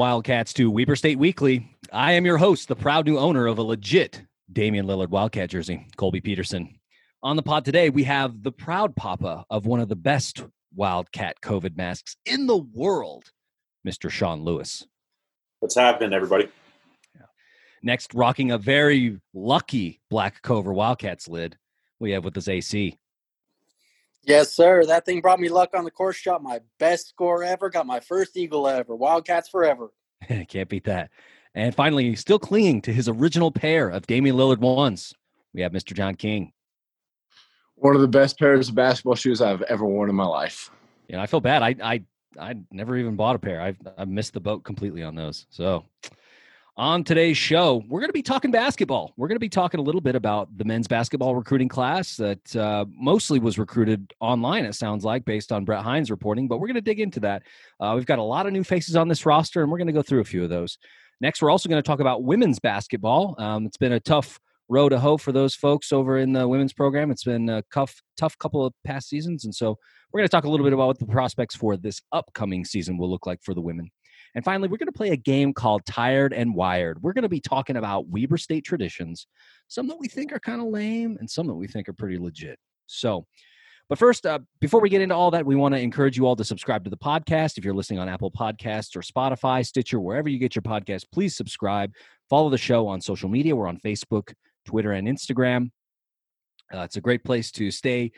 Wildcats, to Weber State Weekly. I am your host, the proud new owner of a legit Damian Lillard Wildcat jersey, Colby Peterson. On the pod today, we have the proud papa of one of the best Wildcat COVID masks in the world, Mr. Sean Lewis. What's happening, everybody? Next, rocking a very lucky Black Cover Wildcats lid, we have with us AC. Yes, sir. That thing brought me luck on the course. Shot my best score ever. Got my first eagle ever. Wildcats forever. Can't beat that. And finally, still clinging to his original pair of Damian Lillard ones, we have Mr. John King. One of the best pairs of basketball shoes I've ever worn in my life. Yeah, I feel bad. I I I never even bought a pair. I've I missed the boat completely on those. So on today's show, we're going to be talking basketball. We're going to be talking a little bit about the men's basketball recruiting class that uh, mostly was recruited online, it sounds like, based on Brett Hein's reporting. But we're going to dig into that. Uh, we've got a lot of new faces on this roster, and we're going to go through a few of those. Next, we're also going to talk about women's basketball. Um, it's been a tough road to hoe for those folks over in the women's program. It's been a tough, tough couple of past seasons. And so we're going to talk a little bit about what the prospects for this upcoming season will look like for the women. And finally, we're going to play a game called Tired and Wired. We're going to be talking about Weber State traditions, some that we think are kind of lame and some that we think are pretty legit. So, but first, uh, before we get into all that, we want to encourage you all to subscribe to the podcast. If you're listening on Apple Podcasts or Spotify, Stitcher, wherever you get your podcast, please subscribe. Follow the show on social media. We're on Facebook, Twitter, and Instagram. Uh, it's a great place to stay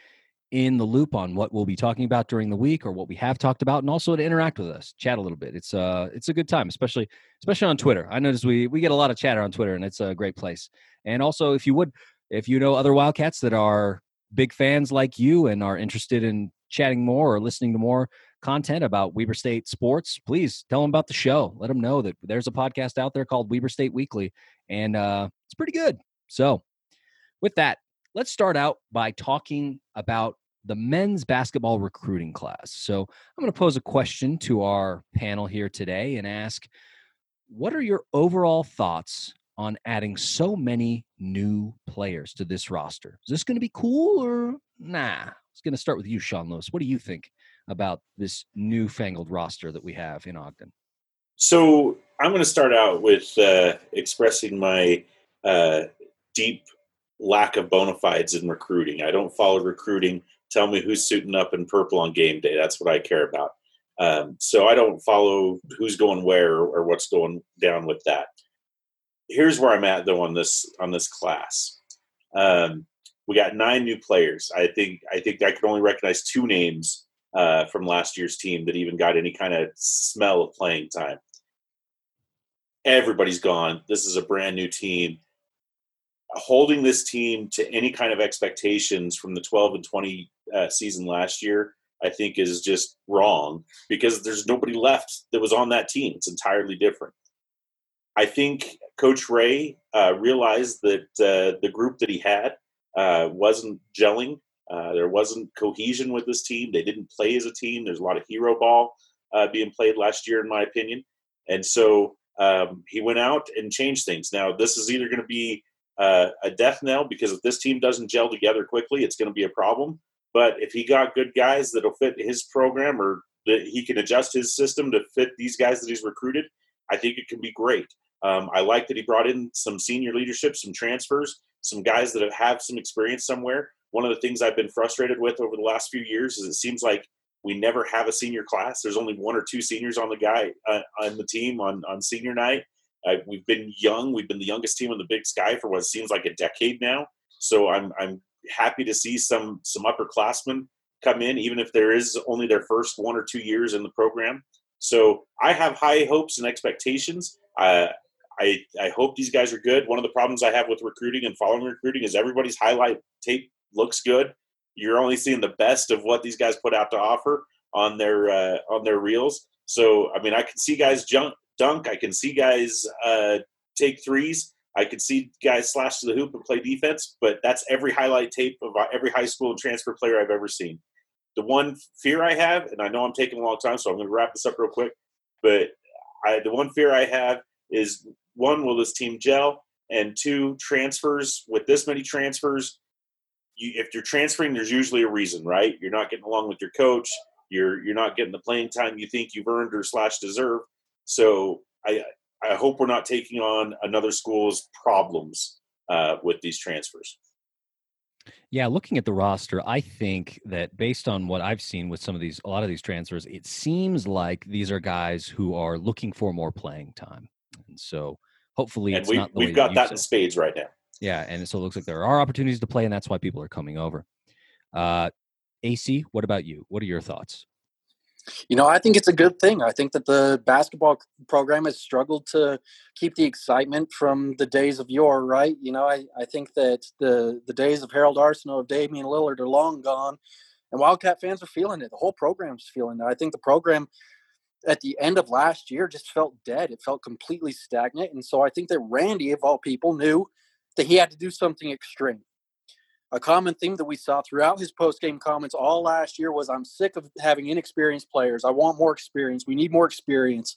in the loop on what we'll be talking about during the week or what we have talked about and also to interact with us chat a little bit. It's uh it's a good time especially especially on twitter. I notice we we get a lot of chatter on twitter and it's a great place. And also if you would if you know other wildcats that are big fans like you and are interested in chatting more or listening to more content about weber state sports please tell them about the show. Let them know that there's a podcast out there called weber state weekly and uh it's pretty good. So with that let's start out by talking about the men's basketball recruiting class. So I'm going to pose a question to our panel here today and ask what are your overall thoughts on adding so many new players to this roster? Is this going to be cool or nah? It's going to start with you, Sean Lewis. What do you think about this newfangled roster that we have in Ogden? So I'm going to start out with uh, expressing my uh, deep lack of bona fides in recruiting. I don't follow recruiting tell me who's suiting up in purple on game day. That's what I care about. Um, so I don't follow who's going where or what's going down with that. Here's where I'm at though on this on this class. Um, we got nine new players. I think I think I could only recognize two names uh, from last year's team that even got any kind of smell of playing time. Everybody's gone. This is a brand new team holding this team to any kind of expectations from the 12 and 20 uh, season last year, I think is just wrong because there's nobody left that was on that team. It's entirely different. I think Coach Rahe uh, realized that uh, the group that he had uh, wasn't gelling. Uh, there wasn't cohesion with this team. They didn't play as a team. There's a lot of hero ball uh, being played last year, in my opinion. And so um, he went out and changed things. Now, this is either going to be uh, a death knell because if this team doesn't gel together quickly, it's going to be a problem. But if he got good guys that'll fit his program or that he can adjust his system to fit these guys that he's recruited, I think it can be great. Um, I like that he brought in some senior leadership, some transfers, some guys that have, some experience somewhere. One of the things I've been frustrated with over the last few years is it seems like we never have a senior class. There's only one or two seniors on the guy uh, on the team on on senior night, uh, we've been young. We've been the youngest team in the Big Sky for what seems like a decade now. So I'm I'm happy to see some some upperclassmen come in, even if there is only their first one or two years in the program. So I have high hopes and expectations. Uh, I I hope these guys are good. One of the problems I have with recruiting and following recruiting is everybody's highlight tape looks good. You're only seeing the best of what these guys put out to offer on their uh, on their reels. So I mean, I can see guys jump dunk. I can see guys uh, take threes. I can see guys slash to the hoop and play defense, but that's every highlight tape of uh, every high school and transfer player I've ever seen. The one fear I have, and I know I'm taking a long time, so I'm going to wrap this up real quick, but I, the one fear I have is one, will this team gel? And two, transfers. With this many transfers, you, if you're transferring, there's usually a reason, right? You're not getting along with your coach. You're you're not getting the playing time you think you've earned or slash deserve. So I I hope we're not taking on another school's problems uh, with these transfers. Yeah, looking at the roster, I think that based on what I've seen with some of these, a lot of these transfers, it seems like these are guys who are looking for more playing time, and so hopefully, and it's we, not. The we've way got you that in spades right now. Yeah, and so it looks like there are opportunities to play, and that's why people are coming over. Uh, AC, what about you? What are your thoughts? You know, I think it's a good thing. I think that the basketball program has struggled to keep the excitement from the days of yore, right? You know, I, I think that the, the days of Harold Arceneaux, of Damian Lillard are long gone, and Wildcat fans are feeling it. The whole program's feeling it. I think the program at the end of last year just felt dead. It felt completely stagnant. And so I think that Randy, of all people, knew that he had to do something extreme a common theme that we saw throughout his post-game comments all last year was i'm sick of having inexperienced players. I want more experience. We need more experience.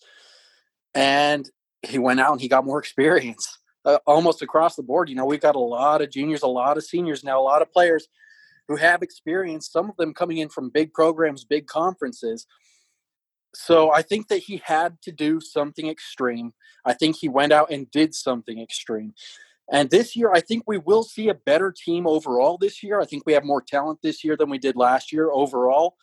And he went out and he got more experience uh, almost across the board. You know we've got a lot of juniors a lot of seniors now a lot of players who have experience some of them coming in from big programs big conferences. So i think that he had to do something extreme. I think he went out and did something extreme and this year, I think we will see a better team overall this year. I think we have more talent this year than we did last year overall.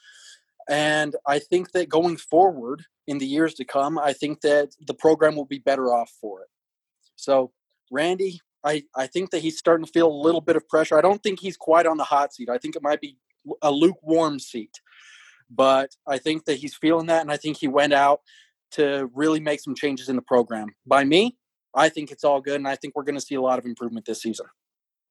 And I think that going forward in the years to come, I think that the program will be better off for it. So, Randy, I, I think that he's starting to feel a little bit of pressure. I don't think he's quite on the hot seat. I think it might be a lukewarm seat. But I think that he's feeling that. And I think he went out to really make some changes in the program. By me, I think it's all good, and I think we're going to see a lot of improvement this season.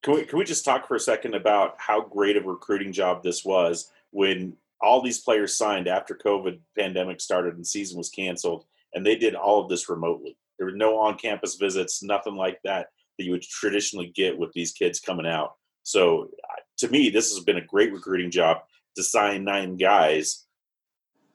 Can we, can we just talk for a second about how great of a recruiting job this was when all these players signed after COVID pandemic started and season was canceled, and they did all of this remotely. There were no on-campus visits, nothing like that that you would traditionally get with these kids coming out. So, to me, this has been a great recruiting job to sign nine guys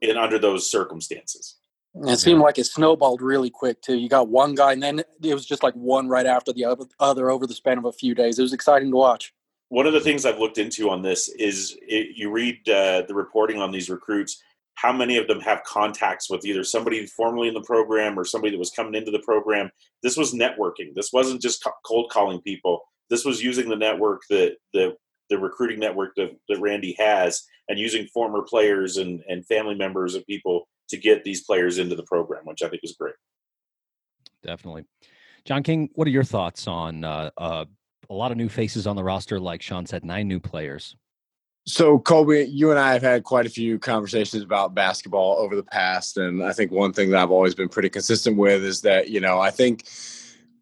in under those circumstances. It seemed like it snowballed really quick too. You got one guy, and then it was just like one right after the other over the span of a few days. It was exciting to watch. One of the things I've looked into on this is it, you read uh, the reporting on these recruits. How many of them have contacts with either somebody formerly in the program or somebody that was coming into the program? This was networking. This wasn't just cold calling people. This was using the network that the the recruiting network that, that Randy has, and using former players and, and family members of people to get these players into the program, which I think is great. Definitely. John King, what are your thoughts on uh, uh, a lot of new faces on the roster? Like Sean said, nine new players. So, Colby, you and I have had quite a few conversations about basketball over the past. And I think one thing that I've always been pretty consistent with is that, you know, I think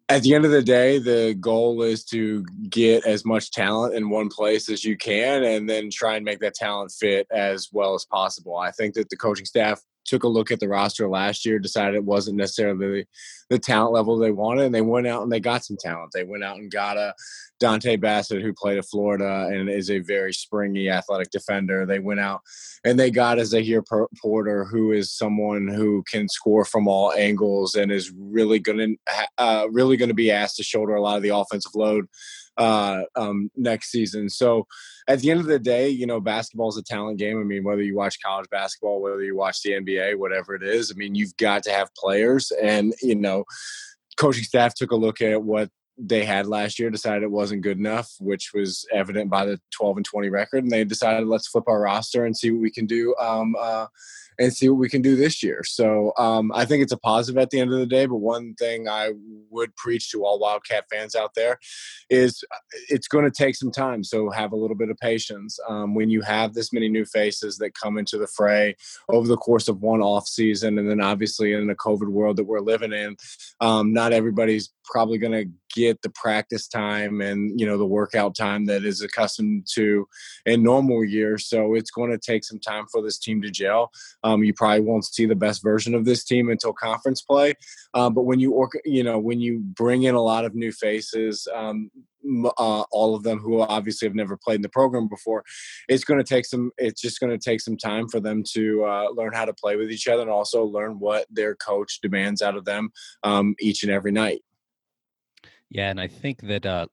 at the end of the day, the goal is to get as much talent in one place as you can and then try and make that talent fit as well as possible. I think that the coaching staff took a look at the roster last year, decided it wasn't necessarily the, the, talent level they wanted, and they went out and they got some talent. They went out and got a Dontay Bassett who played at Florida and is a very springy athletic defender. They went out and they got a Zahir Porter who is someone who can score from all angles and is really going to uh, really going to be asked to shoulder a lot of the offensive load uh, um, next season. So at the end of the day, you know, basketball is a talent game. I mean, whether you watch college basketball, whether you watch the NBA, whatever it is, I mean, you've got to have players. And, you know, coaching staff took a look at what they had last year, decided it wasn't good enough, which was evident by the 12 and 20 record. And they decided, let's flip our roster and see what we can do. Um, uh, and see what we can do this year. So um, I think it's a positive at the end of the day. But one thing I would preach to all Wildcat fans out there is uh, it's going to take some time. So have a little bit of patience. Um, when you have this many new faces that come into the fray over the course of one off season, and then obviously in the COVID world that we're living in, um, not everybody's probably going to get the practice time and you know the workout time that is accustomed to in normal years. So it's going to take some time for this team to gel. Um, you probably won't see the best version of this team until conference play. Um, but when you you know when you bring in a lot of new faces, um, uh, all of them who obviously have never played in the program before, it's going to take some. It's just going to take some time for them to uh, learn how to play with each other and also learn what their coach demands out of them um, each and every night. Yeah, and I think that uh,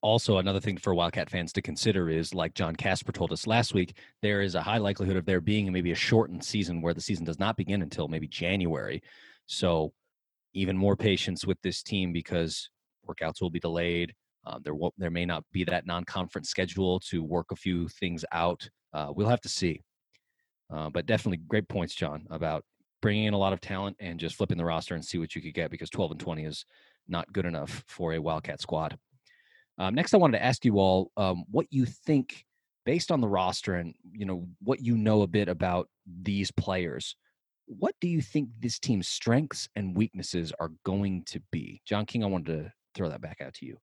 also another thing for Wildcat fans to consider is, like John Casper told us last week, there is a high likelihood of there being maybe a shortened season where the season does not begin until maybe January. So, even more patience with this team because workouts will be delayed. Uh, there will, there may not be that non-conference schedule to work a few things out. Uh, we'll have to see. Uh, but definitely great points, John, about bringing in a lot of talent and just flipping the roster and see what you could get because 12 and 20 is not good enough for a Wildcat squad. Um, next, I wanted to ask you all um, what you think, based on the roster and you know what you know a bit about these players. What do you think this team's strengths and weaknesses are going to be? John King, I wanted to throw that back out to you.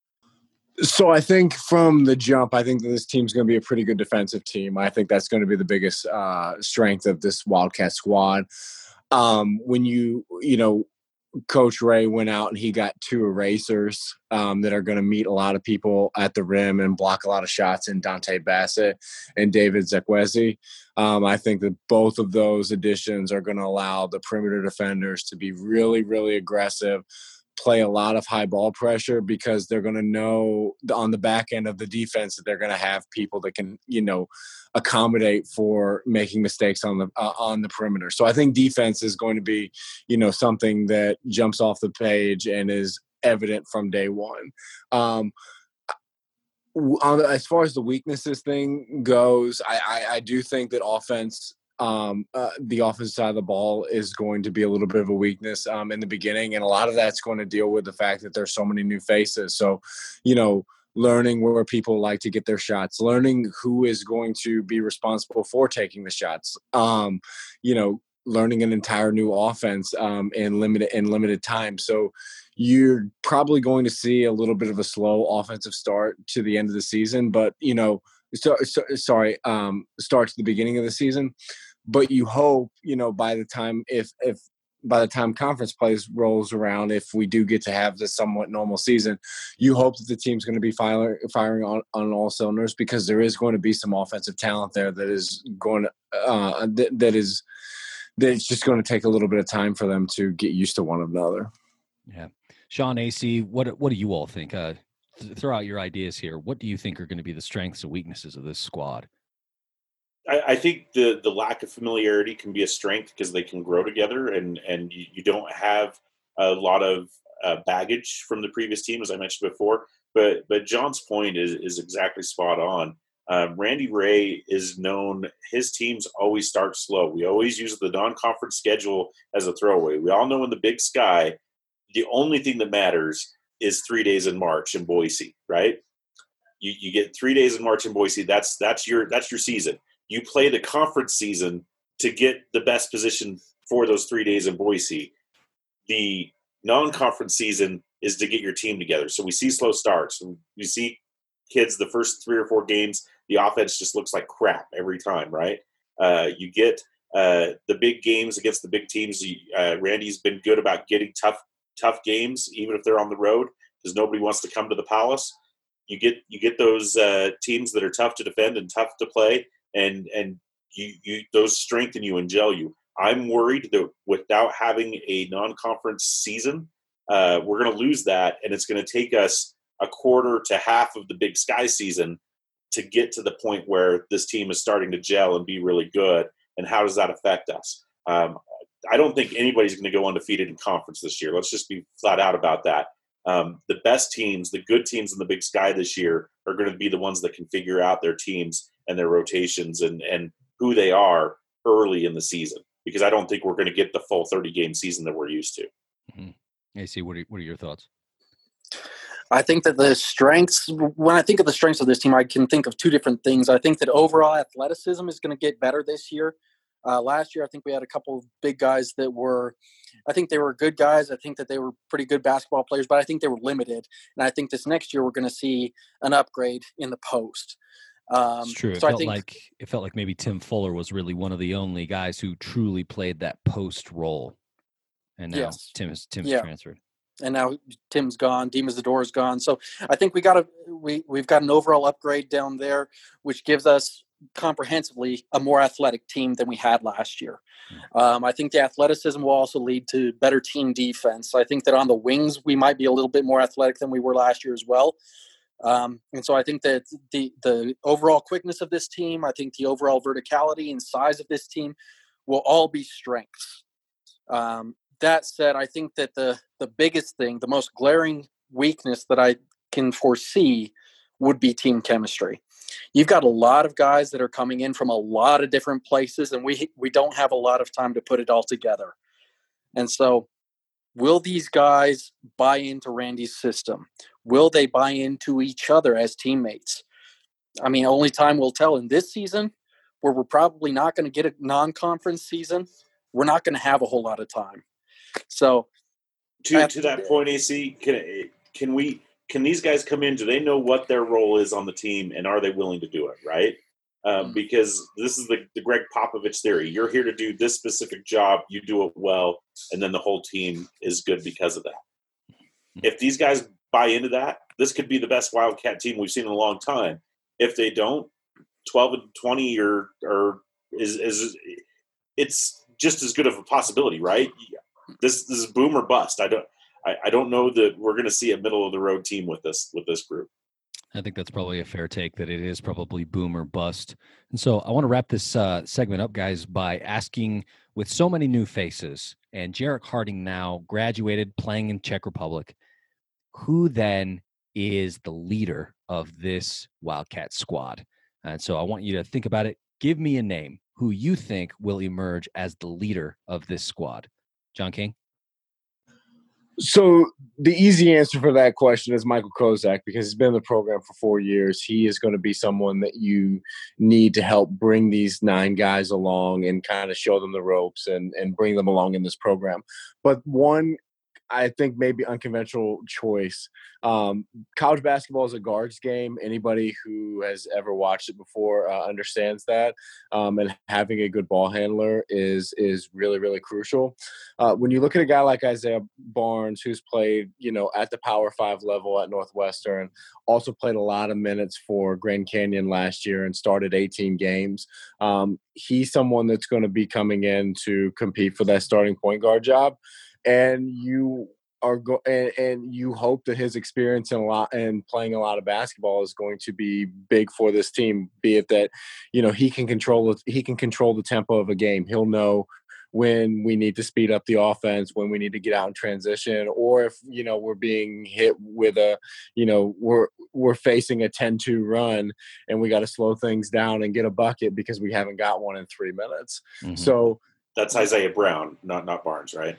So I think from the jump, I think that this team's going to be a pretty good defensive team. I think that's going to be the biggest uh, strength of this Wildcat squad. Um, when you you know Coach Rahe went out and he got two erasers um, that are going to meet a lot of people at the rim and block a lot of shots in Dontay Bassett and David Zekwezi. Um, I think that both of those additions are going to allow the perimeter defenders to be really, really aggressive, play a lot of high ball pressure because they're going to know on the back end of the defense that they're going to have people that can, you know, accommodate for making mistakes on the uh, on the perimeter. So I think defense is going to be, you know, something that jumps off the page and is evident from day one. Um, on, as far as the weaknesses thing goes, I, I, I do think that offense um, uh, the offensive side of the ball is going to be a little bit of a weakness um, in the beginning, and a lot of that's going to deal with the fact that there's so many new faces. So, you know, learning where people like to get their shots, learning who is going to be responsible for taking the shots. Um, you know, learning an entire new offense um, in limited in limited time. So you're probably going to see a little bit of a slow offensive start to the end of the season, but you know so, so, sorry, um, start to the beginning of the season. But you hope, you know, by the time if if by the time conference plays rolls around, if we do get to have this somewhat normal season, you hope that the team's going to be firing firing on, on all cylinders because there is going to be some offensive talent there that is going to uh, that, that is that it's just going to take a little bit of time for them to get used to one another. Yeah, Sean AC, what what do you all think? Uh, throw out your ideas here. What do you think are going to be the strengths and weaknesses of this squad? I, I think the the lack of familiarity can be a strength because they can grow together, and and you, you don't have a lot of uh, baggage from the previous team, as I mentioned before. But but John's point is is exactly spot on. Um, Randy Rahe is known; his teams always start slow. We always use the non-conference schedule as a throwaway. We all know in the Big Sky, the only thing that matters is three days in March in Boise, right? You, you get three days in March in Boise. That's that's your that's your season. You play the conference season to get the best position for those three days in Boise. The non-conference season is to get your team together. So we see slow starts. We see kids the first three or four games, the offense just looks like crap every time, right? Uh, you get uh, the big games against the big teams. Uh, Randy's been good about getting tough tough games, even if they're on the road, because nobody wants to come to the Palace. You get you get those uh, teams that are tough to defend and tough to play, and and you, you those strengthen you and gel you. I'm worried that without having a non-conference season, uh, we're going to lose that, and it's going to take us a quarter to half of the Big Sky season to get to the point where this team is starting to gel and be really good. And how does that affect us? Um, I don't think anybody's going to go undefeated in conference this year. Let's just be flat out about that. Um, the best teams, the good teams in the Big Sky this year, are going to be the ones that can figure out their teams and their rotations and and who they are early in the season. Because I don't think we're going to get the full thirty game season that we're used to. Mm-hmm. AC, what are what are your thoughts? I think that the strengths, when I think of the strengths of this team, I can think of two different things. I think that overall athleticism is going to get better this year. Uh, last year, I think we had a couple of big guys that were, I think they were good guys. I think that they were pretty good basketball players, but I think they were limited. And I think this next year we're going to see an upgrade in the post. Um, it's true. It so felt think, like it felt like maybe Tim Fuller was really one of the only guys who truly played that post role, and now yes. Tim is Tim's yeah. transferred and now Tim's gone, Dima Zdor's gone. So I think we got a we we've got an overall upgrade down there, which gives us comprehensively a more athletic team than we had last year. Hmm. Um, I think the athleticism will also lead to better team defense. I think that on the wings we might be a little bit more athletic than we were last year as well. Um, and so I think that the the overall quickness of this team, I think the overall verticality and size of this team will all be strengths. Um, that said, I think that the the biggest thing, the most glaring weakness that I can foresee would be team chemistry. You've got a lot of guys that are coming in from a lot of different places, and we we don't have a lot of time to put it all together. And so, will these guys buy into Randy's system? Will they buy into each other as teammates? I mean, only time will tell. In this season, where we're probably not going to get a non-conference season, we're not going to have a whole lot of time. So, to to that point, AC, can can we can these guys come in? Do they know what their role is on the team, and are they willing to do it? Right? Um, mm-hmm. because this is the, the Gregg Popovich theory. You're here to do this specific job, you do it well, and then the whole team is good because of that. Mm-hmm. If these guys buy into that, this could be the best Wildcat team we've seen in a long time. If they don't, 12 and 20 or or is is it's just as good of a possibility, right? This, this is boom or bust. I don't I, I don't know that we're going to see a middle of the road team with this with this group. I think that's probably a fair take that it is probably boom or bust. And so I want to wrap this uh, segment up, guys, by asking with so many new faces and Jerrick Harding now graduated playing in Czech Republic, who then is the leader of this Wildcat squad? And so I want you to think about it. Give me a name who you think will emerge as the leader of this squad. John King? So the easy answer for that question is Michael Kozak because he's been in the program for four years. He is going to be someone that you need to help bring these nine guys along and kind of show them the ropes and and bring them along in this program. But one I think maybe unconventional choice. Um, college basketball is a guards game. Anybody who has ever watched it before uh, understands that. Um, and having a good ball handler is is really really crucial. Uh, when you look at a guy like Isaiah Barnes, who's played you know at the Power Five level at Northwestern, also played a lot of minutes for Grand Canyon last year and started 18 games. Um, he's someone that's going to be coming in to compete for that starting point guard job and you are go and, and you hope that his experience in a lot and playing a lot of basketball is going to be big for this team be it that you know he can control he can control the tempo of a game. He'll know when we need to speed up the offense when we need to get out in transition or if you know we're being hit with a you know we're we're facing a 10-2 run and we got to slow things down and get a bucket because we haven't got one in 3 minutes. Mm-hmm. so that's Isaiah Brown not not Barnes right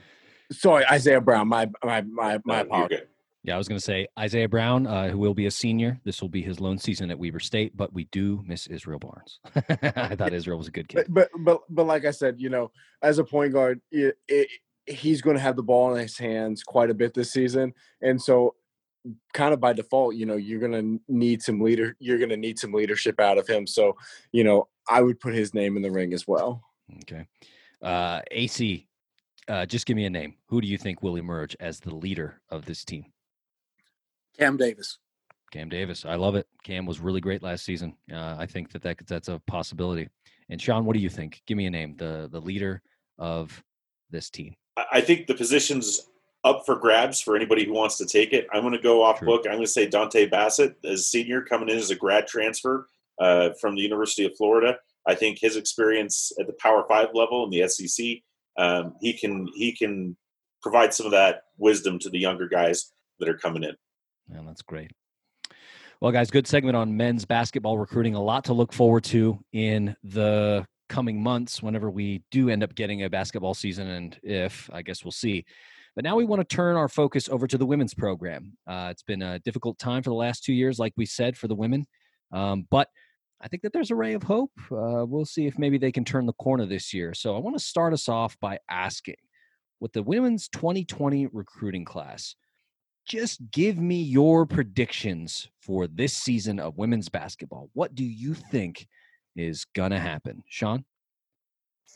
Sorry, Isaiah Brown. My my my my apologies. Yeah, I was going to say Isaiah Brown, uh, who will be a senior. This will be his lone season at Weber State, but we do miss Israel Barnes. I thought Israel was a good kid. But, but but but like I said, you know, as a point guard, it, it, he's going to have the ball in his hands quite a bit this season, and so kind of by default, you know, you're going to need some leader. You're going to need some leadership out of him. So, you know, I would put his name in the ring as well. Okay. Uh, AC, uh, just give me a name. Who do you think will emerge as the leader of this team? Kham Davis. Kham Davis. I love it. Kham was really great last season. Uh, I think that, that that's a possibility. And Sean, what do you think? Give me a name. The the leader of this team. I think the position's up for grabs for anybody who wants to take it. I'm going to go off True. book. I'm going to say Dontay Bassett as senior coming in as a grad transfer uh, from the University of Florida. I think his experience at the Power Five level in the SEC um, he can he can provide some of that wisdom to the younger guys that are coming in. Yeah, that's great. Well, guys, good segment on men's basketball recruiting. A lot to look forward to in the coming months whenever we do end up getting a basketball season, and if I guess we'll see. But now we want to turn our focus over to the women's program. Uh, it's been a difficult time for the last two years, like we said, for the women. Um, but I think that there's a ray of hope. Uh, we'll see if maybe they can turn the corner this year. So I want to start us off by asking with the women's 2020 recruiting class, just give me your predictions for this season of women's basketball. What do you think is going to happen? Sean?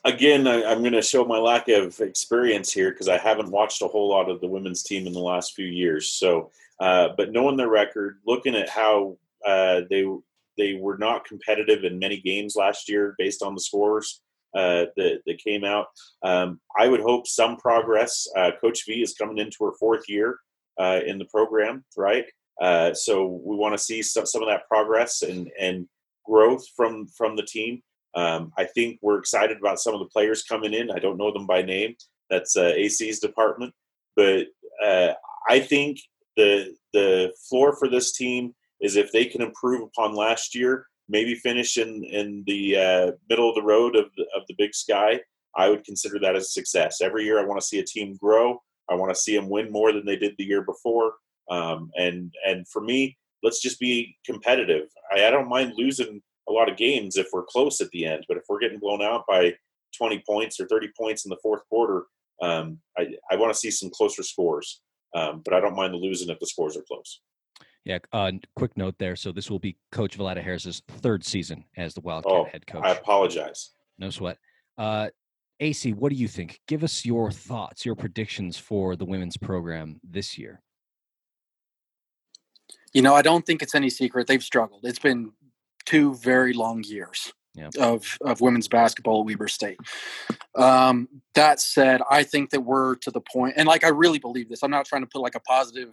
Again, I, am going to show my lack of experience here because I haven't watched a whole lot of the women's team in the last few years. So, uh, but knowing their record, looking at how uh, they they were not competitive in many games last year based on the scores uh, that, that came out. Um, I would hope some progress. Uh, Coach V is coming into her fourth year uh, in the program, right? Uh, so we want to see some, some of that progress and, and growth from from the team. Um, I think we're excited about some of the players coming in. I don't know them by name, That's uh, AC's department. But uh, I think the the floor for this team is if they can improve upon last year, maybe finish in in the uh, middle of the road of the, of the Big Sky. I would consider that as a success. Every year, I want to see a team grow. I want to see them win more than they did the year before. Um, and and for me, let's just be competitive. I, I don't mind losing a lot of games if we're close at the end, but if we're getting blown out by 20 points or 30 points in the fourth quarter, um, I, I want to see some closer scores. Um, but I don't mind the losing if the scores are close. Yeah. Uh, quick note there. So this will be Coach Velaida Harris's third season as the Wildcat Oh, head coach. I apologize. No sweat. Uh, AC, what do you think? Give us your thoughts, your predictions for the women's program this year. You know, I don't think it's any secret they've struggled. It's been two very long years Yeah. of of women's basketball at Weber State. Um, that said, I think that we're to the point, and like I really believe this. I'm not trying to put like a positive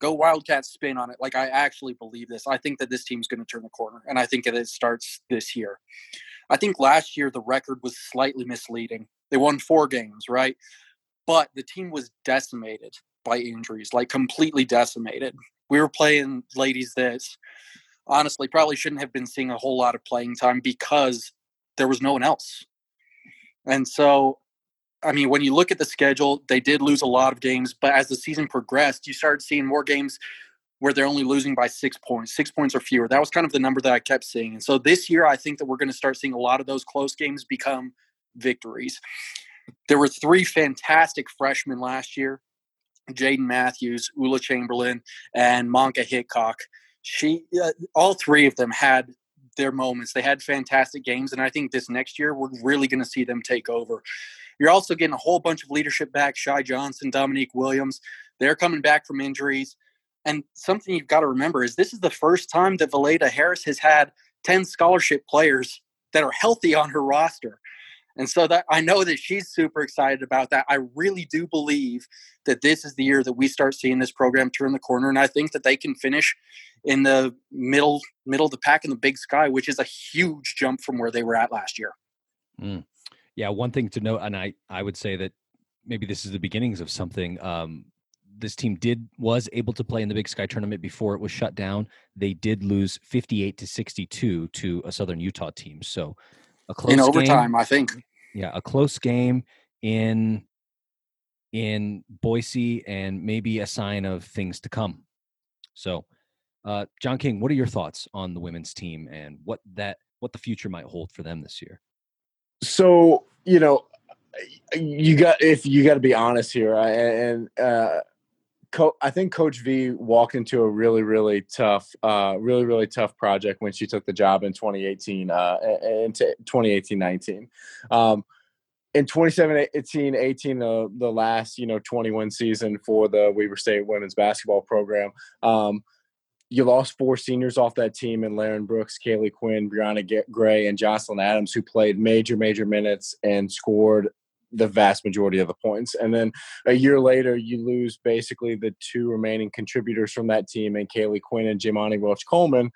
go Wildcats spin on it. Like I actually believe this. I think that this team's going to turn the corner, and I think that it starts this year. I think last year the record was slightly misleading. They won four games, right? But the team was decimated by injuries, like completely decimated. We were playing ladies that honestly probably shouldn't have been seeing a whole lot of playing time because there was no one else. And so, I mean, when you look at the schedule, they did lose a lot of games, but as the season progressed, you started seeing more games where they're only losing by six points, six points or fewer. That was kind of the number that I kept seeing. And so this year, I think that we're going to start seeing a lot of those close games become victories. There were three fantastic freshmen last year Jaden Matthews, Ula Chamberlain, and Monka Hickok. She, uh, all three of them had their moments. They had fantastic games, and I think this next year we're really going to see them take over. You're also getting a whole bunch of leadership back. Shy Johnson, Dominique Williams, they're coming back from injuries. And something you've got to remember is this is the first time that Velaida Harris has had 10 scholarship players that are healthy on her roster. And so that I know that she's super excited about that. I really do believe that this is the year that we start seeing this program turn the corner. And I think that they can finish in the middle middle of the pack in the big sky, which is a huge jump from where they were at last year. Mm. Yeah, one thing to note, and I I would say that maybe this is the beginnings of something. Um, this team did was able to play in the Big Sky tournament before it was shut down. They did lose fifty eight to sixty two to a Southern Utah team. So a close in overtime, game, I think. Yeah, a close game in in Boise, and maybe a sign of things to come. So, uh, John King, what are your thoughts on the women's team and what that what the future might hold for them this year? So you know, you got if you got to be honest here, I- and uh, Co- I think Coach V walked into a really, really tough, uh, really, really tough project when she took the job in 2018, uh, into 2018 19. Um, in 2017 18, the, the last, you know, 21 season for the Weber State women's basketball program, um, you lost four seniors off that team and Laren Brooks, Kaylee Quinn, Brianna Gray, and Jocelyn Adams, who played major, major minutes and scored the vast majority of the points. And then a year later, you lose basically the two remaining contributors from that team and Kaylee Quinn and Jimani Welch Coleman.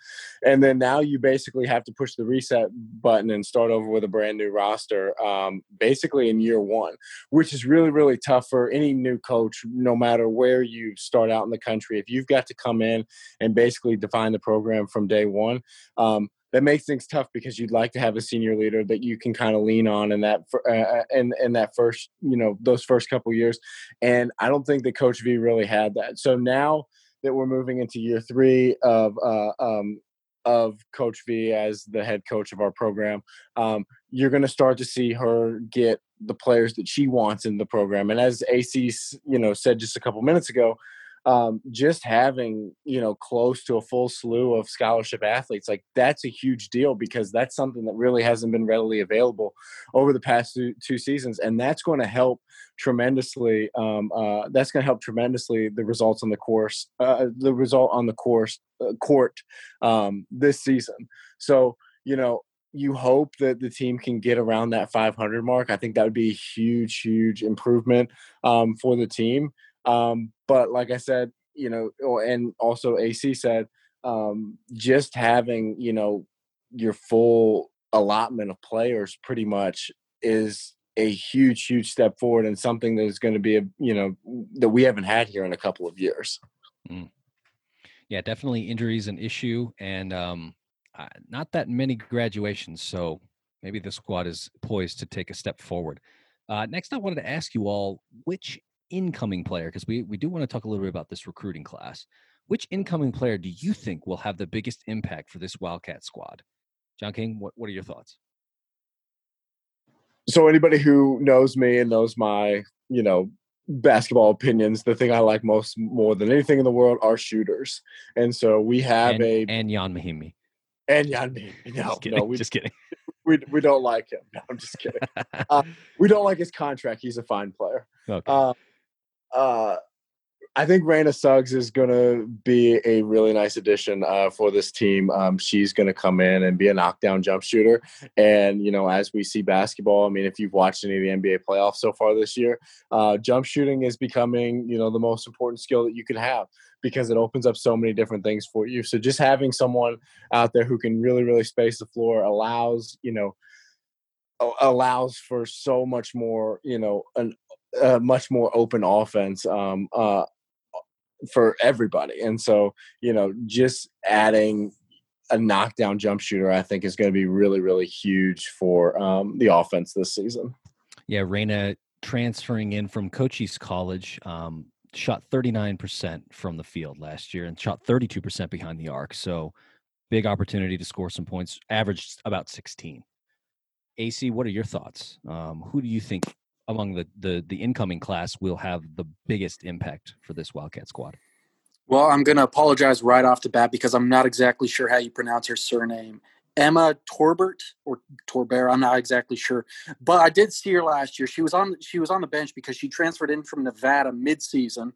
And then now you basically have to push the reset button and start over with a brand new roster, um, basically in year one, which is really, really tough for any new coach, no matter where you start out in the country. If you've got to come in and basically define the program from day one, um, that makes things tough because you'd like to have a senior leader that you can kind of lean on in that uh, in in that first you know those first couple years and i don't think that coach v really had that. So now that we're moving into year three of uh, um, of coach v as the head coach of our program um, you're going to start to see her get the players that she wants in the program and as ac you know said just a couple minutes ago um, just having you know close to a full slew of scholarship athletes like that's a huge deal because that's something that really hasn't been readily available over the past two, two seasons and that's going to help tremendously um, uh, that's going to help tremendously the results on the course uh, the result on the course uh, court um, this season. So you know you hope that the team can get around that 500 mark. I think that would be a huge huge improvement um, for the team um, but like I said, you know, and also AC said, um, just having, you know, your full allotment of players pretty much is a huge, huge step forward and something that is going to be a you know that we haven't had here in a couple of years. Mm. Yeah, definitely injuries an issue, and um, not that many graduations. So maybe the squad is poised to take a step forward. Uh, next, I wanted to ask you all which incoming player, because we we do want to talk a little bit about this recruiting class. Which incoming player do you think will have the biggest impact for this Wildcat squad? John King, what, what are your thoughts? So anybody who knows me and knows my, you know, basketball opinions, the thing I like most more than anything in the world are shooters. And so we have and, a and Ian Mahinmi. And Ian Mahinmi. No, just kidding. no, we, just kidding. We, we don't like him. No, I'm just kidding. uh, we don't like his contract. He's a fine player. Okay. Uh, uh, I think Raina Suggs is going to be a really nice addition uh, for this team. Um, she's going to come in and be a knockdown jump shooter. And, you know, as we see basketball, I mean, if you've watched any of the NBA playoffs so far this year, uh, jump shooting is becoming, you know, the most important skill that you can have because it opens up so many different things for you. So just having someone out there who can really, really space the floor allows, you know, allows for so much more, you know, an, a much more open offense um, uh, for everybody. And so, you know, just adding a knockdown jump shooter, I think, is going to be really, really huge for um, the offense this season. Yeah, Raina transferring in from Cochise College um, shot 39% from the field last year and shot 32% behind the arc. So big opportunity to score some points, averaged about 16. AC, what are your thoughts? Um, who do you think among the, the the incoming class will have the biggest impact for this Wildcat squad? Well, I'm going to apologize right off the bat because I'm not exactly sure how you pronounce her surname. Emma Torbert or Torbert, I'm not exactly sure, but I did see her last year. She was on she was on the bench because she transferred in from Nevada midseason,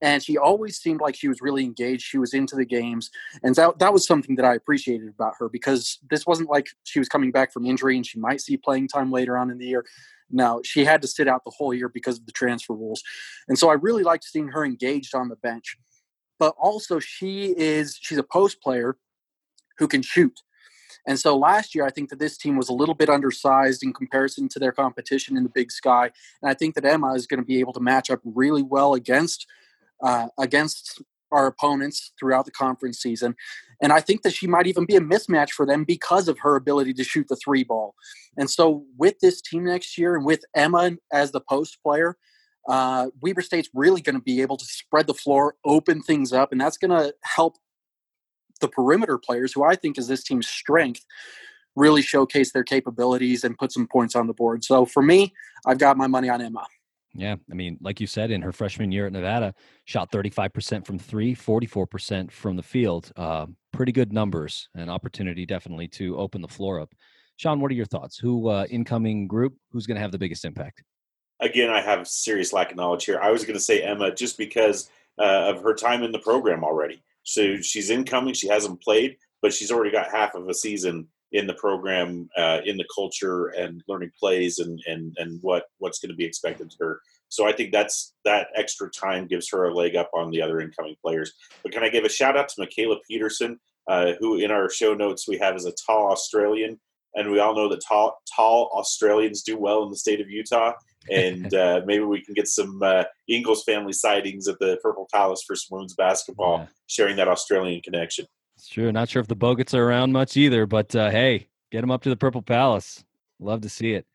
and she always seemed like she was really engaged. She was into the games, and that that was something that I appreciated about her because this wasn't like she was coming back from injury and she might see playing time later on in the year. No, she had to sit out the whole year because of the transfer rules. And so I really liked seeing her engaged on the bench. But also she is she's a post player who can shoot. And so last year I think that this team was a little bit undersized in comparison to their competition in the Big Sky. And I think that Emma is going to be able to match up really well against uh, against our opponents throughout the conference season. And I think that she might even be a mismatch for them because of her ability to shoot the three ball. And so, with this team next year and with Emma as the post player, uh, Weber State's really going to be able to spread the floor, open things up, and that's going to help the perimeter players, who I think is this team's strength, really showcase their capabilities and put some points on the board. So, for me, I've got my money on Emma. Yeah. I mean, like you said, in her freshman year at Nevada, shot 35% from three, 44% from the field. Uh, pretty good numbers and opportunity definitely to open the floor up. Sean, what are your thoughts? Who uh, incoming group? Who's going to have the biggest impact? Again, I have serious lack of knowledge here. I was going to say Emma just because uh, of her time in the program already. So she's incoming. She hasn't played, but she's already got half of a season in the program, uh, in the culture, and learning plays and and and what what's going to be expected of her. So I think that's that extra time gives her a leg up on the other incoming players. But can I give a shout out to Michaela Peterson, uh, who in our show notes we have as a tall Australian, and we all know that tall tall Australians do well in the state of Utah. And uh, maybe we can get some uh, Ingles family sightings at the Purple Palace for some women's basketball, yeah. sharing that Australian connection. It's true. Not sure if the Bogats are around much either, but uh, hey, get them up to the Purple Palace. Love to see it.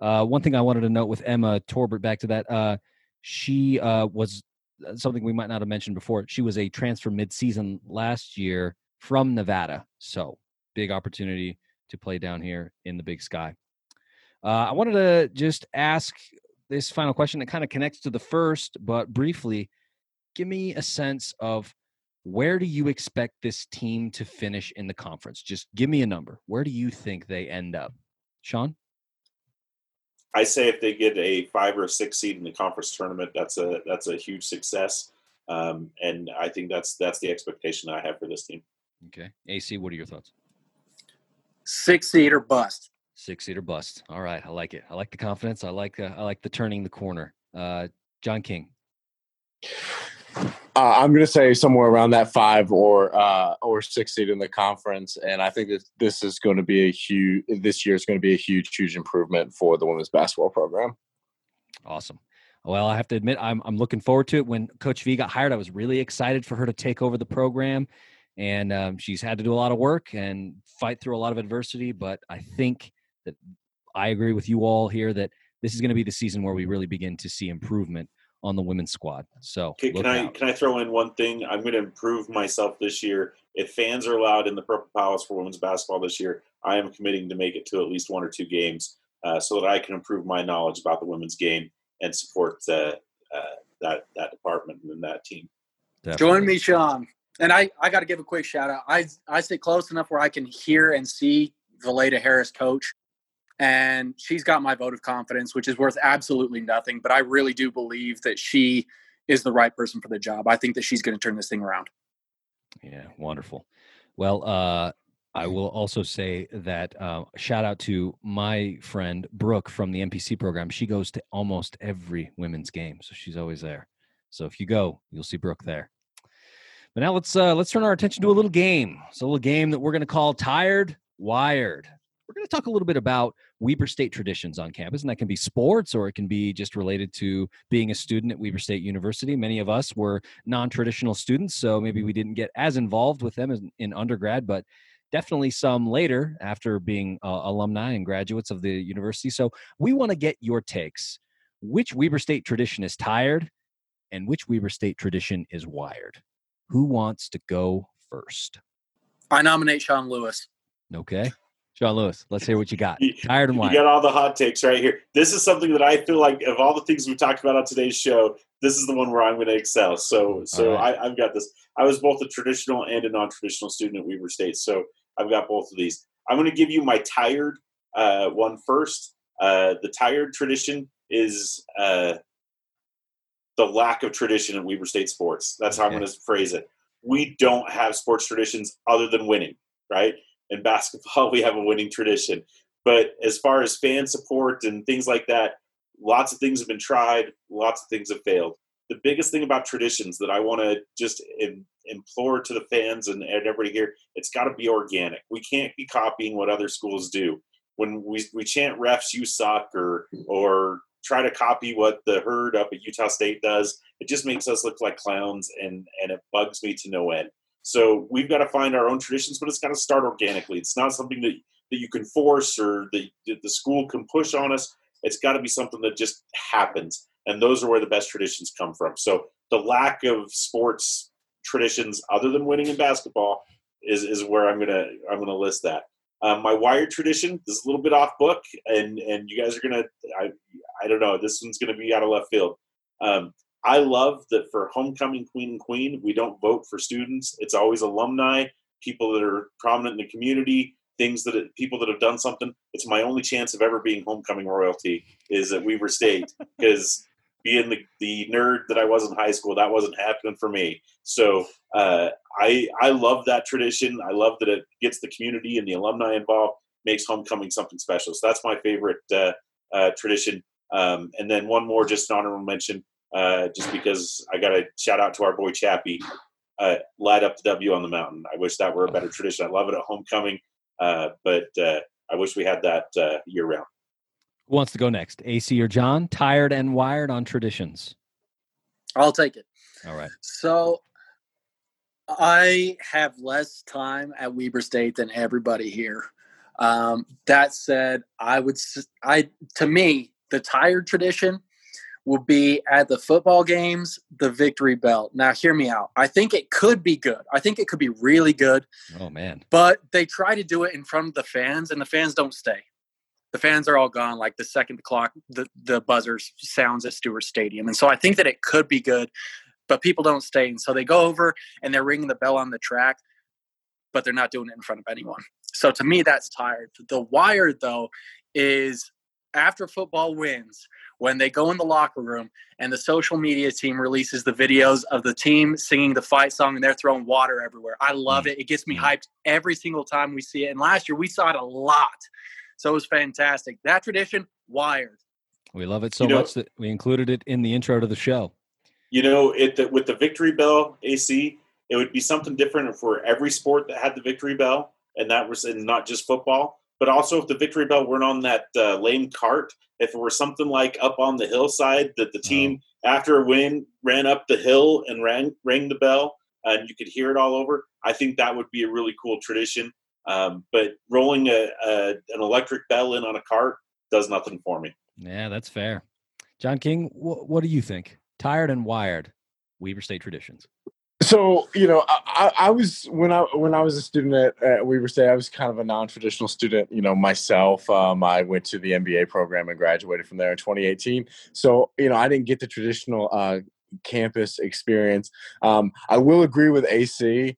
Uh, one thing I wanted to note with Emma Torbert, back to that, uh, she uh, was uh, something we might not have mentioned before. She was a transfer midseason last year from Nevada, so big opportunity to play down here in the Big Sky. Uh, I wanted to just ask this final question that kind of connects to the first, but briefly, give me a sense of where do you expect this team to finish in the conference? Just give me a number. Where do you think they end up? Sean? I say if they get a five or six seed in the conference tournament, that's a that's a huge success. Um, and I think that's that's the expectation I have for this team. Okay, AC, what are your thoughts? Six seed or bust. Six seed or bust. All right, I like it. I like the confidence. I like uh, I like the turning the corner. Uh, John King. Uh, I'm going to say somewhere around that five or uh, or six seed in the conference, and I think that this is going to be a huge. This year is going to be a huge, huge improvement for the women's basketball program. Awesome. Well, I have to admit, I'm I'm looking forward to it. When Coach V got hired, I was really excited for her to take over the program, and um, she's had to do a lot of work and fight through a lot of adversity. But I think that I agree with you all here that this is going to be the season where we really begin to see improvement on the women's squad. So can, can I can I throw in one thing? I'm going to improve myself this year. If fans are allowed in the Purple Palace for women's basketball this year, I am committing to make it to at least one or two games uh, so that I can improve my knowledge about the women's game and support uh, uh, that that department and that team. Definitely. Join me, Sean. And I, I got to give a quick shout out. I I sit close enough where I can hear and see Velaida Harris coach and she's got my vote of confidence, which is worth absolutely nothing. But I really do believe that she is the right person for the job. I think that she's going to turn this thing around. Yeah, wonderful. Well, uh, I will also say that uh, shout out to my friend Brooke from the NPC program. She goes to almost every women's game, so she's always there. So if you go, you'll see Brooke there. But now let's uh, let's turn our attention to a little game. It's a little game that we're going to call Tired Wired we're going to talk a little bit about Weber State traditions on campus, and that can be sports or it can be just related to being a student at Weber State University. Many of us were non traditional students, so maybe we didn't get as involved with them in, in undergrad, but definitely some later after being uh, alumni and graduates of the university. So we want to get your takes. Which Weber State tradition is tired and which Weber State tradition is wired? Who wants to go first? I nominate Sean Lewis. Okay. Sean Lewis, let's hear what you got. Tired and wired. You got all the hot takes right here. This is something that I feel like of all the things we talked about on today's show, this is the one where I'm going to excel. So, so right. I, have got this. I was both a traditional and a non-traditional student at Weber State, so I've got both of these. I'm going to give you my tired uh, one first. Uh, the tired tradition is uh, the lack of tradition in Weber State sports. That's how okay. I'm going to phrase it. We don't have sports traditions other than winning, right? In basketball, we have a winning tradition. But as far as fan support and things like that, lots of things have been tried, lots of things have failed. The biggest thing about traditions that I want to just Im- implore to the fans and, and everybody here, it's got to be organic. We can't be copying what other schools do. When we, we chant refs, you suck, or, or try to copy what the herd up at Utah State does, it just makes us look like clowns and, and it bugs me to no end. So we've got to find our own traditions, but it's got to start organically. It's not something that, that you can force or the, the school can push on us. It's got to be something that just happens. And those are where the best traditions come from. So the lack of sports traditions other than winning in basketball is, is where I'm gonna I'm gonna list that. Um, my wired tradition is a little bit off book, and and you guys are gonna I I don't know this one's gonna be out of left field. Um, I love that for homecoming queen and queen, we don't vote for students. It's always alumni, people that are prominent in the community, things that it, people that have done something. It's my only chance of ever being homecoming royalty is at Weber State because being the, the nerd that I was in high school, that wasn't happening for me. So uh, I I love that tradition. I love that it gets the community and the alumni involved, makes homecoming something special. So that's my favorite uh, uh, tradition. Um, and then one more, just an honorable mention uh, just because I got to shout out to our boy Chappie. Uh, light up the W on the mountain. I wish that were a better tradition. I love it at homecoming, uh, but uh, I wish we had that uh, year round. Who wants to go next? AC or John? Tired and wired on traditions. I'll take it. All right. So I have less time at Weber State than everybody here. Um, that said, I would I to me the tired tradition will be at the football games, the victory belt. Now, hear me out. I think it could be good. I think it could be really good. Oh, man. But they try to do it in front of the fans, and the fans don't stay. The fans are all gone like the second the clock, the, the buzzer sounds at Stewart Stadium. And so I think that it could be good, but people don't stay. And so they go over and they're ringing the bell on the track, but they're not doing it in front of anyone. So to me, that's tired. The wired, though, is after football wins, when they go in the locker room and the social media team releases the videos of the team singing the fight song and they're throwing water everywhere. I love mm. it. It gets me mm. hyped every single time we see it. And last year we saw it a lot. So it was fantastic. That tradition, wired. We love it so you know, much that we included it in the intro to the show. You know, it the, with the victory bell AC, it would be something different for every sport that had the victory bell, and that was and not just football. But also, if the victory bell weren't on that uh, lame cart, if it were something like up on the hillside that the team after a win ran up the hill and rang rang the bell, and you could hear it all over, I think that would be a really cool tradition. Um, but rolling a, a an electric bell in on a cart does nothing for me. Yeah, that's fair. John King, wh- what do you think? Tired and wired, Weber State traditions. So you know, I, I was when I when I was a student at, at Weber State, I was kind of a non-traditional student. You know, myself, um, I went to the MBA program and graduated from there in 2018. So you know, I didn't get the traditional uh, campus experience. Um, I will agree with AC.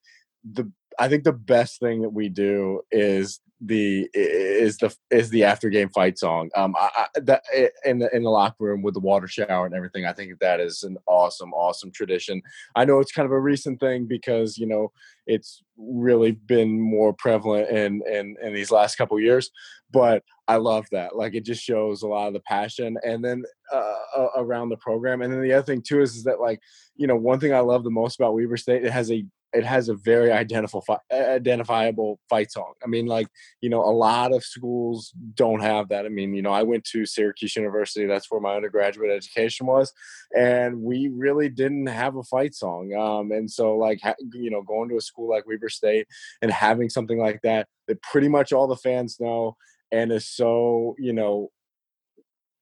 The I think the best thing that we do is the is the is the after game fight song. Um, I, I, that in the in the locker room with the water shower and everything. I think that is an awesome, awesome tradition. I know it's kind of a recent thing because you know it's really been more prevalent in in in these last couple years, but I love that. Like it just shows a lot of the passion, and then uh, around the program. And then the other thing too is, is that like you know one thing I love the most about Weber State, it has a it has a very identifiable fight song. I mean, like you know, a lot of schools don't have that. I mean, you know, I went to Syracuse University. That's where my undergraduate education was, and we really didn't have a fight song. Um, and so, like, you know, going to a school like Weber State and having something like that that pretty much all the fans know and is so you know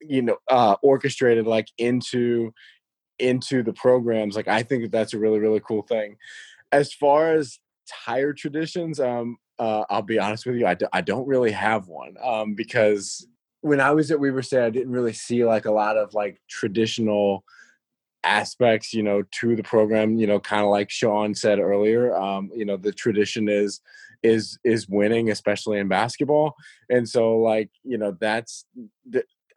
you know uh orchestrated like into into the programs like i think that that's a really really cool thing as far as tire traditions, um, uh, I'll be honest with you, I d- I don't really have one um, because when I was at Weber State, I didn't really see like a lot of like traditional aspects, you know, to the program. You know, kind of like Sean said earlier, um, you know, the tradition is is is winning, especially in basketball, and so like you know that's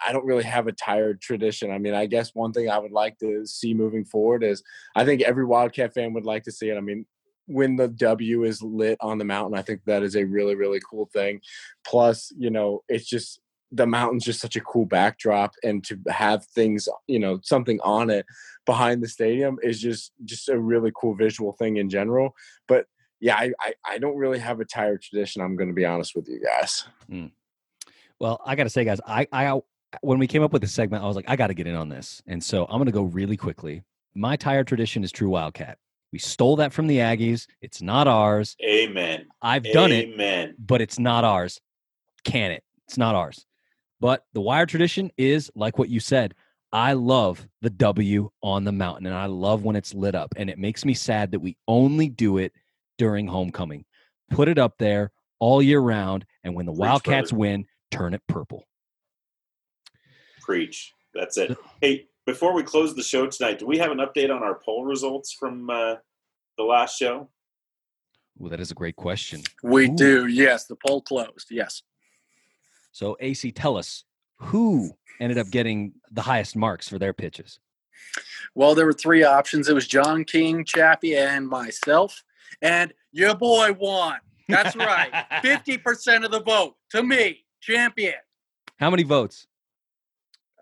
I don't really have a tired tradition. I mean, I guess one thing I would like to see moving forward is I think every Wildcat fan would like to see it. I mean, when the W is lit on the mountain, I think that is a really, really cool thing. Plus, you know, it's just the mountain's just such a cool backdrop and to have things, you know, something on it behind the stadium is just just a really cool visual thing in general. But yeah, I, I, I don't really have a tired tradition. I'm going to be honest with you guys. Mm. Well, I got to say, guys, I, I when we came up with the segment, I was like, I got to get in on this. And so I'm going to go really quickly. My tire tradition is True Wildcat. We stole that from the Aggies. It's not ours. Amen. I've done Amen. it, Amen. but it's not ours. Can it? It's not ours. But the wire tradition is like what you said. I love the W on the mountain and I love when it's lit up. And it makes me sad that we only do it during homecoming. Put it up there all year round. And when the Wildcats win, turn it purple. Preach. That's it. Hey, before we close the show tonight, do we have an update on our poll results from uh, the last show? Well, that is a great question. We Ooh. do. Yes, the poll closed. Yes. So, AC, tell us who ended up getting the highest marks for their pitches. Well, there were three options. It was John King, Chappie, and myself. And your boy won. That's right. 50% of the vote to me, champion. How many votes?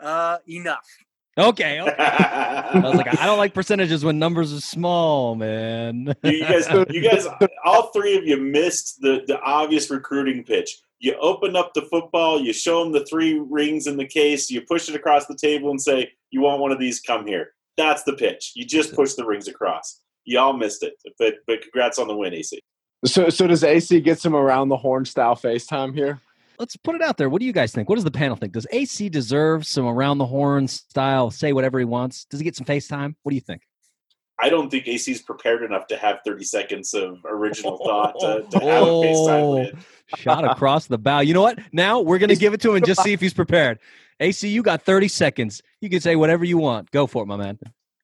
Uh, enough. Okay. okay. I was like, I don't like percentages when numbers are small, man. you guys, you guys, all three of you missed the the obvious recruiting pitch. You open up the football, you show them the three rings in the case, you push it across the table, and say, "You want one of these? Come here." That's the pitch. You just push the rings across. You all missed it, but but congrats on the win, AC. So so does AC get some around the horn style FaceTime here? Let's put it out there. What do you guys think? What does the panel think? Does AC deserve some around the horn style, say whatever he wants? Does he get some FaceTime? What do you think? I don't think AC is prepared enough to have 30 seconds of original thought to, to have oh, a FaceTime with. Shot across the bow. You know what? Now we're going to give it to him and just see if he's prepared. AC, you got 30 seconds. You can say whatever you want. Go for it, my man.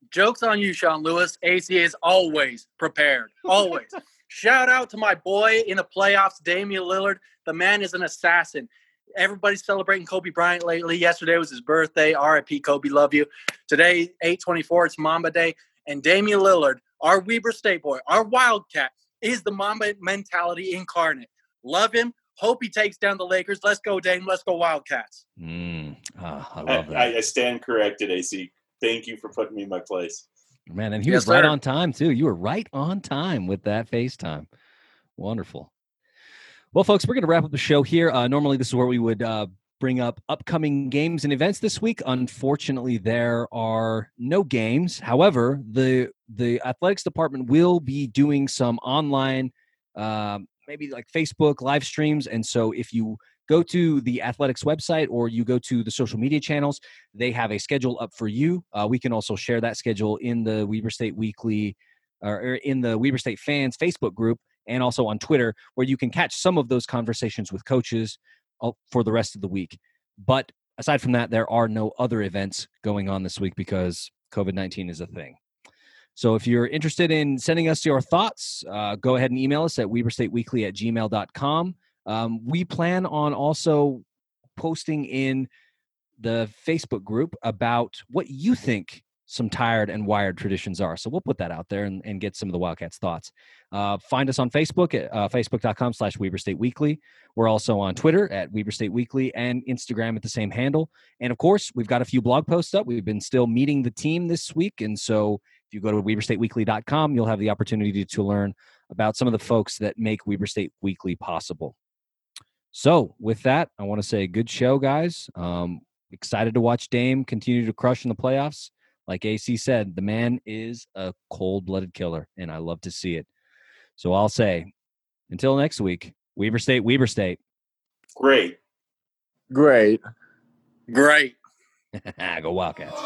Joke's on you, Sean Lewis. AC is always prepared. Always. Shout out to my boy in the playoffs, Damian Lillard. The man is an assassin. Everybody's celebrating Kobe Bryant lately. Yesterday was his birthday. RIP Kobe, love you. Today, 824, it's Mamba Day. And Damian Lillard, our Weber State boy, our Wildcat, is the Mamba mentality incarnate. Love him. Hope he takes down the Lakers. Let's go, Dame. Let's go, Wildcats. Mm, oh, I love that. I, I stand corrected, AC. Thank you for putting me in my place. Man, and he Yes, was right sir. on time too. You were right on time with that FaceTime. Wonderful. Well, folks, we're going to wrap up the show here. Uh, normally, this is where we would uh, bring up upcoming games and events this week. Unfortunately, there are no games. However, the the athletics department will be doing some online, um, maybe like Facebook live streams. And so, if you go to the athletics website or you go to the social media channels, they have a schedule up for you. Uh, we can also share that schedule in the Weber State Weekly or or in the Weber State fans Facebook group and also on Twitter, where you can catch some of those conversations with coaches for the rest of the week. But aside from that, there are no other events going on this week because COVID 19 is a thing. So if you're interested in sending us your thoughts, uh, go ahead and email us at weberstateweekly at gmail.com. Um, we plan on also posting in the Facebook group about what you think some tired and wired traditions are. So we'll put that out there and, and get some of the Wildcats' thoughts. Uh, find us on Facebook at uh, facebook.com slash Weber State Weekly. We're also on Twitter at Weber State Weekly and Instagram at the same handle. And of course, we've got a few blog posts up. We've been still meeting the team this week. And so if you go to weberstateweekly.com, you'll have the opportunity to learn about some of the folks that make Weber State Weekly possible. So with that, I want to say good show, guys. Um, excited to watch Dame continue to crush in the playoffs. Like AC said, the man is a cold blooded killer, and I love to see it. So I'll say, until next week, Weber State, Weber State. Great. Great. Great. Go Wildcats.